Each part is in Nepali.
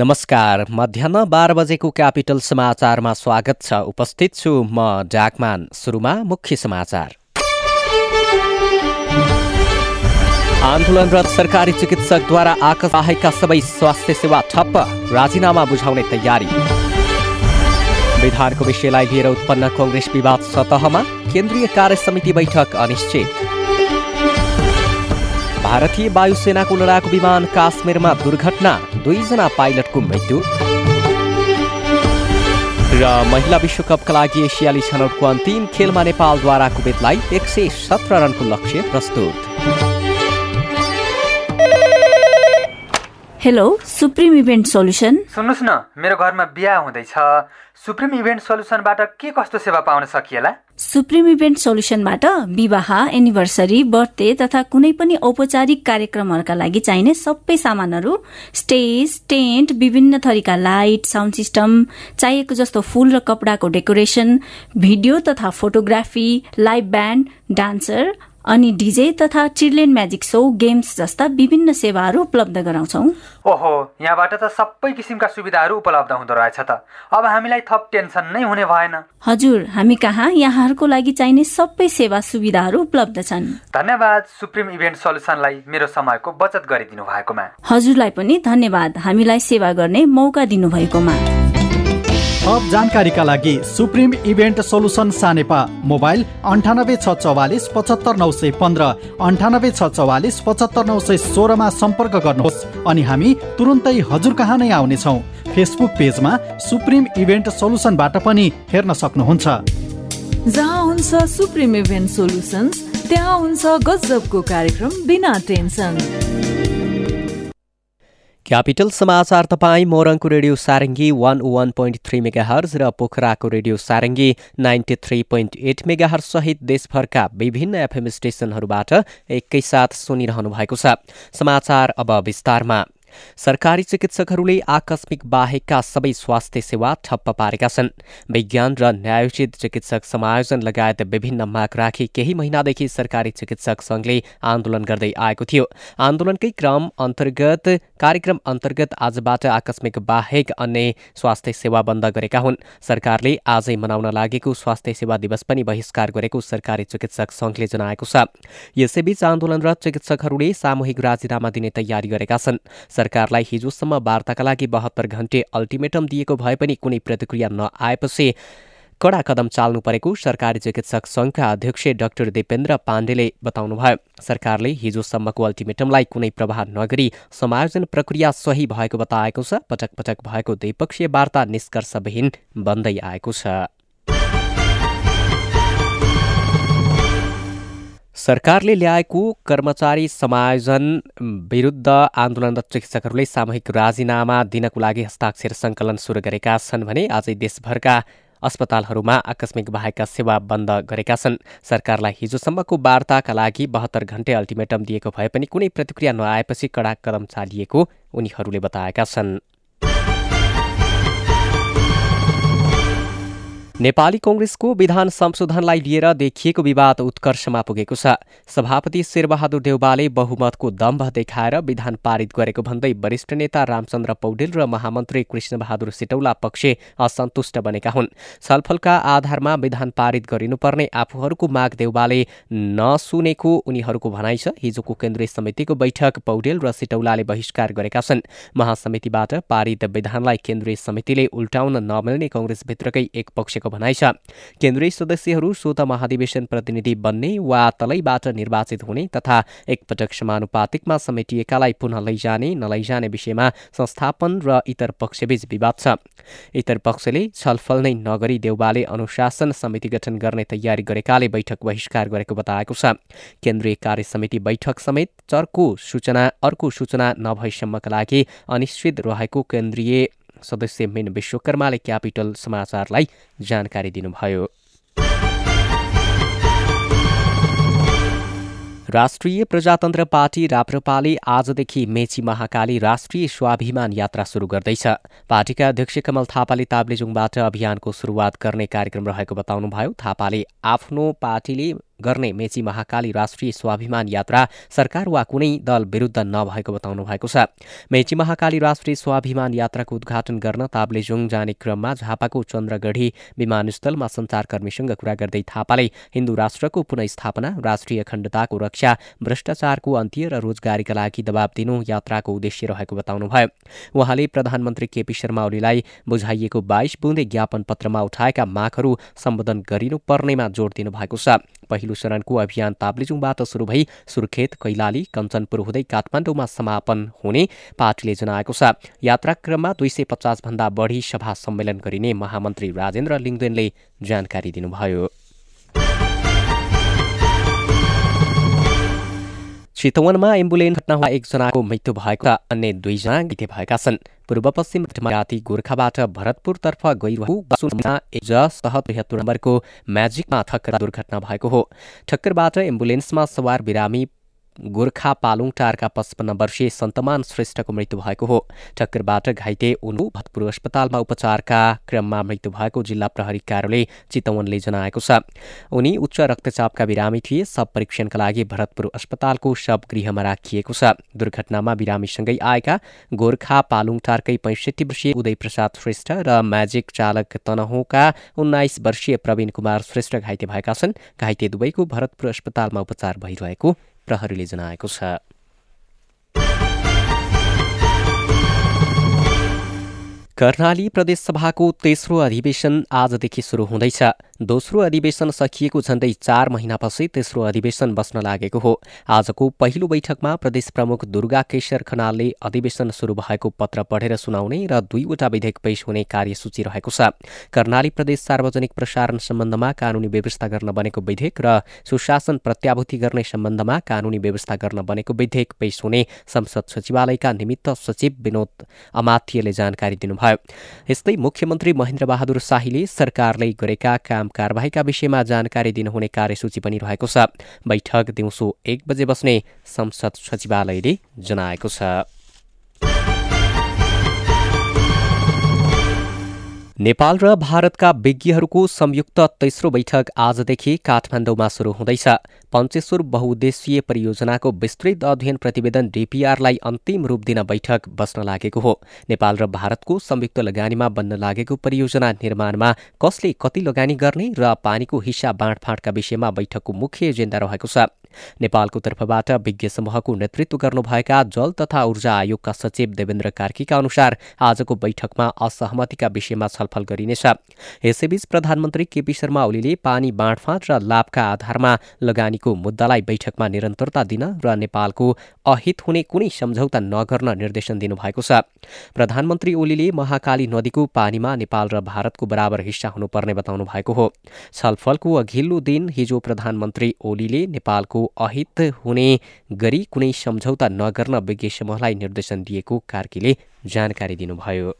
नमस्कार। मध्याह बाह्र बजेको क्यापिटल समाचारमा स्वागत छ। उपस्थित छु म जाकमान सुरुमा मुख्य समाचार। आन्दोलनरत सरकारी चिकित्सकद्वारा आकस बाहेकका सबै स्वास्थ्य सेवा ठप्प। राजीनामा बुझाउने तयारी। विधानको विषयलाई लिएर उत्पन्न कङ्ग्रेस विवाद सतहमा केन्द्रीय कार्य समिति बैठक अनिश्चित। भारतीय वायुसेनाको लडाकु विमान काश्मीरमा दुर्घटना। दुईजना पाइलटको मृत्यु। र महिला विश्वकपका लागि एसियाली छनौटको अन्तिम खेलमा नेपालद्वारा कुवेतलाई एक सय सत्र रनको लक्ष्य प्रस्तुत। हेलो सुप्रिम इभेन्ट सोल्युसन सुन्नुहोस् न मेरो घरमा बिहा हुँदैछ। सुप्रिम इभेन्ट सोल्युसनबाट के कस्तो सेवा पाउन सकिएला? सुप्रिम इभेन्ट सोल्युसनबाट विवाह एनिभर्सरी बर्थडे तथा कुनै पनि औपचारिक कार्यक्रमहरूका लागि चाहिने सबै सामानहरू स्टेज टेन्ट विभिन्न थरीका लाइट साउन्ड सिस्टम चाहिएको जस्तो फूल र कपडाको डेकोरेसन भिडियो तथा फोटोग्राफी लाइभ ब्यान्ड डान्सर अनि डिजे तथा चिल्ड्रेन म्याजिक सो गेम्स जस्ता विभिन्न सेवाहरू उपलब्ध गराउँछौ। ओहो यहाँबाट त सबै किसिमका सुविधाहरू उपलब्ध हुँदो रहेछ त। अब हामीलाई थप टेन्सन नै हुने भएन। हजुर हामी कहाँ यहाँहरूको लागि चाहिने सबै सेवा सुविधाहरू उपलब्ध छन्। धन्यवाद सुप्रिम इभेन्ट सोल्युसनलाई मेरो समयको बचत गरिदिनु भएकोमा। हजुरलाई पनि धन्यवाद हामीलाई सेवा गर्ने मौका दिनुभएकोमा। थप जानकारीका लागि Supreme Event Solution Sanepa mobile अन्ठानब्बे छ चौवालिस पचहत्तर नौ सय पन्ध्र अन्ठानब्बे छ चौवालिस पचहत्तर नौ सय सोह्रमा सम्पर्क गर्नुहोस् अनि हामी तुरुन्तै हजुर कहाँ नै आउनेछौँ। फेसबुक पेजमा सुप्रिम इभेन्ट सोलुसनबाट पनि हेर्न सक्नुहुन्छ। जहाँ हुन्छ सुप्रिम इभेन्ट सोल्युसन्स त्यहाँ हुन्छ गजबको कार्यक्रम बिना टेन्सन। क्यापिटल समाचार तपाईँ मोरङको radio Sarangi one one point three mega hertz र पोखराको radio Sarangi ninety three point eight mega सहित देशभरका विभिन्न एफएम स्टेसनहरूबाट एकैसाथ सुनिरहनु भएको छ समाचार अब विस्तारमा सरकारी चिकित्सकहरूले आकस्मिक बाहेकका सबै स्वास्थ्य सेवा ठप्प पारेका छन्। विज्ञान र न्यायोचित चिकित्सक समायोजन लगायत विभिन्न माग राखी केही महिनादेखि सरकारी चिकित्सक संघले आन्दोलन गर्दै आएको थियो। आन्दोलनकै क्रम अन्तर्गत कार्यक्रम अन्तर्गत आजबाट आकस्मिक बाहेक अन्य स्वास्थ्य सेवा बन्द गरेका हुन्। सरकारले आजै मनाउन लागेको स्वास्थ्य सेवा दिवस पनि बहिष्कार गरेको सरकारी चिकित्सक संघले जनाएको छ। यसैबीच आन्दोलनरत चिकित्सकहरूले सामूहिक राजीनामा दिने तयारी गरेका छन्। सरकारलाई हिजोसम्म वार्ताका लागि बहत्तर घण्टे अल्टिमेटम दिएको भए पनि कुनै प्रतिक्रिया नआएपछि कडा कदम चाल्नु परेको सरकारी चिकित्सक संघका अध्यक्ष डाक्टर दिपेन्द्र पाण्डेले बताउनुभयो। सरकारले हिजोसम्मको अल्टिमेटमलाई कुनै प्रभाव नगरी समायोजन प्रक्रिया सही भएको बताएको छ। पटक पटक भएको द्विपक्षीय वार्ता निष्कर्षविहीन बन्दै आएको छ। सरकारले ल्याएको कर्मचारी समायोजन विरुद्ध आन्दोलनरत चिकित्सकहरूले सामूहिक राजीनामा दिनको लागि हस्ताक्षर सङ्कलन सुरु गरेका छन् भने आजै देशभरका अस्पतालहरूमा आकस्मिक बाहेकका सेवा बन्द गरेका छन्। सरकारलाई हिजोसम्मको वार्ताका लागि बहत्तर घण्टे अल्टिमेटम दिएको भए पनि कुनै प्रतिक्रिया नआएपछि कडा कदम चालिएको उनीहरूले बताएका छन्। नेपाली कङ्ग्रेसको विधान संशोधनलाई लिएर देखिएको विवाद उत्कर्षमा पुगेको छ। सभापति शेरबहादुर देउबाले बहुमतको दम्भ देखाएर विधान पारित गरेको भन्दै वरिष्ठ नेता रामचन्द्र पौडेल र महामन्त्री कृष्णबहादुर सिटौला पक्ष असन्तुष्ट बनेका हुन्। छलफलका आधारमा विधान पारित गरिनुपर्ने आफूहरूको माग देउबाले नसुनेको उनीहरूको भनाइ छ। हिजोको केन्द्रीय समितिको बैठक पौडेल र सिटौलाले बहिष्कार गरेका छन्। महासमितिबाट पारित विधानलाई केन्द्रीय समितिले उल्टाउन नमिल्ने कङ्ग्रेसभित्रकै एक पक्षको भनाइ छ। केन्द्रीय सदस्यहरू स्वत महाधिवेशन प्रतिनिधि बन्ने वा तलैबाट निर्वाचित हुने तथा एकपटक समानुपातिकमा समेटिएकालाई पुनः लैजाने नलैजाने विषयमा संस्थापन र इतर पक्षबीच विवाद छ। इतर पक्षले छलफल नै नगरी देउबाले अनुशासन समिति गठन गर्ने तयारी गरेकाले बैठक बहिष्कार गरेको बताएको छ। केन्द्रीय कार्य समिति बैठक समेत चर्को सूचना अर्को सूचना नभएसम्मका लागि अनिश्चित रहेको केन्द्रीय सदस्य मेन विश्वकर्माले क्यापिटल समाचारलाई जानकारी दिनुभयो। राष्ट्रिय प्रजातन्त्र पार्टी राप्रपाले आजदेखि मेची महाकाली राष्ट्रिय स्वाभिमान यात्रा सुरु गर्दैछ। पार्टीका अध्यक्ष कमल थापाले ताब्लेजुङबाट अभियानको सुरुवात गर्ने कार्यक्रम रहेको बताउनुभयो। थापाले आफ्नो पार्टीले गर्ने मेची महाकाली राष्ट्रिय स्वाभिमान यात्रा सरकार वा कुनै दल विरुद्ध नभएको बताउनु भएको छ। मेची महाकाली राष्ट्रिय स्वाभिमान यात्राको उद्घाटन गर्न ताब्लेजुङ जाने क्रममा झापाको चन्द्रगढी विमानस्थलमा सञ्चारकर्मीसँग कुरा गर्दै थापाले हिन्दू राष्ट्रको पुनस्थापना राष्ट्रिय अखण्डताको रक्षा भ्रष्टाचारको अन्त्य र रोजगारीका लागि दबाब दिनु यात्राको उद्देश्य रहेको बताउनुभयो। उहाँले प्रधानमन्त्री केपी शर्मा ओलीलाई बुझाइएको बाइस बुँदे ज्ञापन पत्रमा उठाएका मागहरू सम्बोधन गरिनुपर्नेमा जोड दिनुभएको छ। चरणको अभियान ताप्लेजुङबाट सुरु भई सुर्खेत कैलाली कञ्चनपुर हुँदै काठमाडौँमा समापन हुने पार्टीले जनाएको छ। यात्राक्रममा दुई सय पचासभन्दा बढी सभा सम्मेलन गरिने महामन्त्री राजेन्द्र लिङ्गदेनले जानकारी दिनुभयो। चितवनमा एम्बुलेन्स घटनामा एकजनाको मृत्यु भएको अन्य दुईजना घाइते भएका छन् पूर्व पश्चिम जाति गोर्खाबाट भरतपुरतर्फ गइरहेको नम्बरको म्याजिकमा ठक्कर दुर्घटना भएको हो ठक्करबाट एम्बुलेन्समा सवार बिरामी गोर्खा पालुङ टारका पचपन्न वर्षीय सन्तमान श्रेष्ठको मृत्यु भएको हो। ठक्करबाट घाइते उनु भतपुर अस्पतालमा उपचारका क्रममा मृत्यु भएको जिल्ला प्रहरी कार्यालय चितवनले जनाएको छ। उनी उच्च रक्तचापका बिरामी थिए सब परीक्षणका लागि भरतपुर अस्पतालको शव गृहमा राखिएको छ। दुर्घटनामा बिरामीसँगै आएका गोर्खा पालुङ टारकै पैँसठी वर्षीय उदय प्रसाद श्रेष्ठ र म्याजिक चालक तनहुका उन्नाइस वर्षीय प्रवीण कुमार श्रेष्ठ घाइते भएका छन्। घाइते दुवैको भरतपुर अस्पतालमा उपचार भइरहेको प्रहरीले जनाएको छ। कर्णाली प्रदेशसभाको तेस्रो अधिवेशन आजदेखि सुरु हुँदैछ। दोस्रो अधिवेशन सकिएको झण्डै चार महिनापछि तेस्रो अधिवेशन बस्न लागेको हो। आजको पहिलो बैठकमा प्रदेश प्रमुख दुर्गा केशर खनालले अधिवेशन सुरु भएको पत्र पढेर सुनाउने र दुईवटा विधेयक पेश हुने कार्यसूची रहेको छ। कर्णाली प्रदेश सार्वजनिक प्रसारण सम्बन्धमा कानूनी व्यवस्था गर्न बनेको विधेयक र सुशासन प्रत्याभूति गर्ने सम्बन्धमा कानूनी व्यवस्था गर्न बनेको विधेयक पेश हुने संसद सचिवालयका निमित्त सचिव विनोद अमात्यले जानकारी दिनुभयो। यस्तै मुख्यमन्त्री महेन्द्र बहादुर शाहीले सरकारले गरेका काम कारवाहीका विषयमा जानकारी दिनुहुने कार्यसूची पनि रहेको छ। बैठक दिउँसो एक बजे बस्ने संसद सचिवालयले जनाएको छ। नेपाल र भारतका विज्ञहरूको संयुक्त तेस्रो बैठक आजदेखि काठमाडौँमा सुरु हुँदैछ। पञ्चेश्वर बहुउद्देश्यीय परियोजनाको विस्तृत अध्ययन प्रतिवेदन डिपिआरलाई अन्तिम रूप दिन बैठक बस्न लागेको हो। नेपाल र भारतको संयुक्त लगानीमा बन्न लागेको परियोजना निर्माणमा कसले कति लगानी गर्ने र पानीको हिस्सा बाँडफाँडका विषयमा बैठकको मुख्य एजेन्डा रहेको छ। नेपालको तर्फबाट विज्ञ समूहको नेतृत्व गर्नुभएका जल तथा ऊर्जा आयोगका सचिव देवेन्द्र कार्कीका अनुसार आजको बैठकमा असहमतिका विषयमा छलफल गरिनेछ। यसैबीच प्रधानमन्त्री केपी शर्मा ओलीले पानी बाँडफाँड र लाभका आधारमा लगानीको मुद्दालाई बैठकमा निरन्तरता दिन र नेपालको अहित हुने कुनै सम्झौता नगर्न निर्देशन दिनुभएको छ। प्रधानमन्त्री ओलीले महाकाली नदीको पानीमा नेपाल र भारतको बराबर हिस्सा हुनुपर्ने बताउनु भएको हो। छलफलको अघिल्लो दिन हिजो प्रधानमन्त्री ओलीले नेपालको अहित हुने गरी कुनै सम्झौता नगर्न विज्ञ समूहलाई निर्देशन दिएको कार्कीले जानकारी दिनुभयो।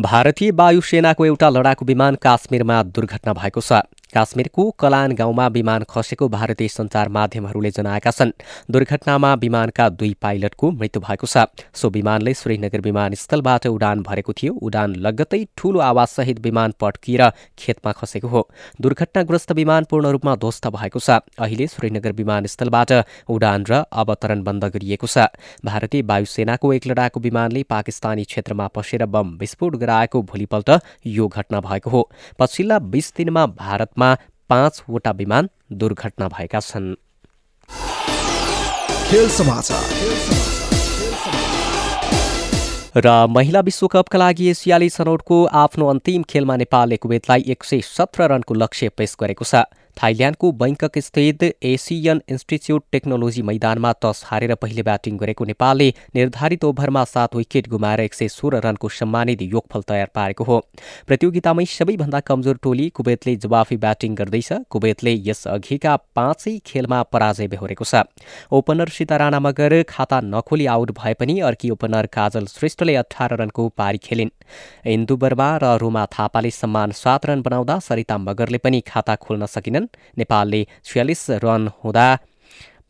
भारतीय वायुसेनाको एउटा लडाकु विमान काश्मीरमा दुर्घटना भएको छ। काश्मीरको कलान गाउँमा विमान खसेको भारतीय सञ्चार माध्यमहरूले जनाएका छन्। दुर्घटनामा विमानका दुई पाइलटको मृत्यु भएको छ। सो विमानले श्रीनगर विमानस्थलबाट उडान भरेको थियो। उडान लगत्तै ठूलो आवाजसहित विमान पड्किएर खेतमा खसेको हो। दुर्घटनाग्रस्त विमान पूर्ण रूपमा ध्वस्त भएको छ। अहिले श्रीनगर विमानस्थलबाट उडान र अवतरण बन्द गरिएको छ। भारतीय वायुसेनाको एक लडाकु विमानले पाकिस्तानी क्षेत्रमा पसेर बम विस्फोट गराएको भोलिपल्ट यो घटना भएको हो। पछिल्ला बीस दिनमा भारतमा पाँचवटा विमान दुर्घटना भएका छन्। र महिला विश्वकपका लागि एसियाली छनौटको आफ्नो अन्तिम खेलमा नेपालले कुवेतलाई एक सय सत्र रनको लक्ष्य पेश गरेको छ। थाइल्याण्डको बैङ्कक स्थित एसियन इन्स्टिच्युट टेक्नोलोजी मैदानमा टस हारेर पहिले ब्याटिङ गरेको नेपालले निर्धारित ओभरमा सात विकेट गुमाएर एक सय सोह्र रनको सम्मानित योगफल तयार पारेको हो। प्रतियोगितामै सबैभन्दा कमजोर टोली कुवेतले जवाफी ब्याटिङ गर्दैछ। कुवेतले यसअघिका पाँचै खेलमा पराजय बेहोरेको छ। ओपनर सीताराणा मगर खाता नखोली आउट भए पनि अर्की ओपनर काजल श्रेष्ठले अठार रनको पारी खेलिन्। इन्दु बर्मा र रोमा थापाले सम्मान सात रन बनाउँदा सरिता मगरले पनि खाता खोल्न सकिनन्। नेपालले छयालिस रन हुँदा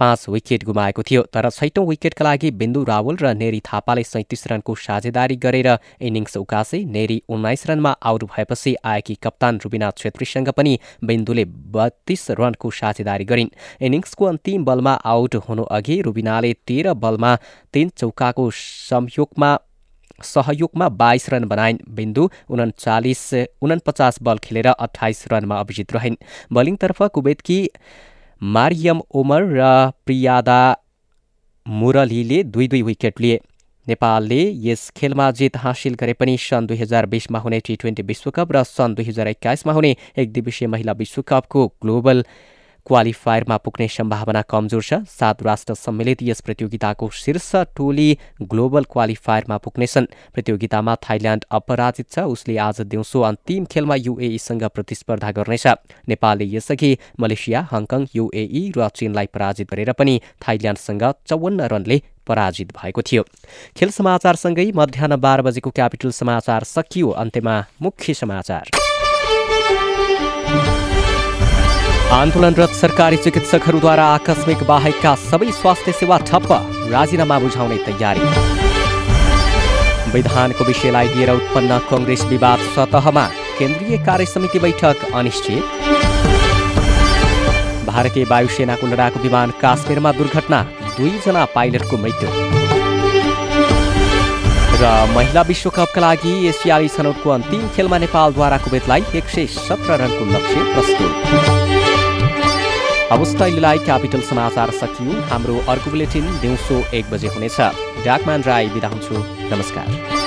पाँच विकेट गुमाएको थियो। तर छैटौँ विकेटका लागि बिन्दु रावल र नेरी थापाले सैतिस रनको साझेदारी गरेर इनिङ्स उकासे। नेरी उन्नाइस रनमा आउट भएपछि आएकी कप्तान रुबिना छेत्रीसँग पनि बिन्दुले बत्तीस रनको साझेदारी गरिन्। इनिङ्सको अन्तिम बलमा आउट हुनु अघि रुबिनाले तेह्र बलमा तीन चौकाको संयोगमा सहयोगमा बाइस रन बनाइन्। बिन्दु उन्चालिस उनपचास बल खेलेर अठाइस रनमा अभिजित रहिन्। बलिङतर्फ कुवेतकी मारियम ओमर र प्रियादा मुरलीले दुई दुई विकेट लिए। नेपालले यस खेलमा जित हासिल गरे पनि सन् दुई हजार बिसमा हुने टी ट्वेन्टी विश्वकप र सन् दुई हजार एक्काइसमा हुने एक दिवसीय महिला विश्वकपको ग्लोबल क्वालिफायरमा पुग्ने सम्भावना कमजोर छ। सात राष्ट्र सम्मिलित यस प्रतियोगिताको शीर्ष टोली ग्लोबल क्वालिफायरमा पुग्नेछन्। प्रतियोगितामा थाइल्याण्ड अपराजित छ। उसले आज दिउँसो अन्तिम खेलमा युएईसँग प्रतिस्पर्धा गर्नेछ। नेपालले यसअघि मलेसिया हङकङ युएई र चीनलाई पराजित गरेर पनि थाइल्याण्डसँग चौवन्न रनले पराजित भएको थियो। खेल समाचारसँगै मध्याह बाह्र बजेको क्यापिटल समाचार सकियो। अन्त्यमा मुख्य समाचार। आन्दोलनरत सरकारी चिकित्सकहरूद्वारा आकस्मिक बाहेकका सबै स्वास्थ्य सेवा ठप्प राजीनामा बुझाउने तयारी। विधानको विषयलाई लिएर उत्पन्न कङ्ग्रेस विवाद सतहमा केन्द्रीय कार्य समिति बैठक अनिश्चित। भारतीय वायुसेनाको लडाकु विमान काश्मीरमा दुर्घटना दुईजना पाइलटको मृत्यु। र महिला विश्वकपका लागि एसियाली छनौटको अन्तिम खेलमा नेपालद्वारा कुवेतलाई एक सय सत्र रनको लक्ष्य प्रस्तुत। हवस् अहिलेलाई क्यापिटल समाचार सकियो। हाम्रो अर्को बुलेटिन दिउँसो एक बजे हुनेछ। डाकमान राई बिदा हुन्छु। नमस्कार।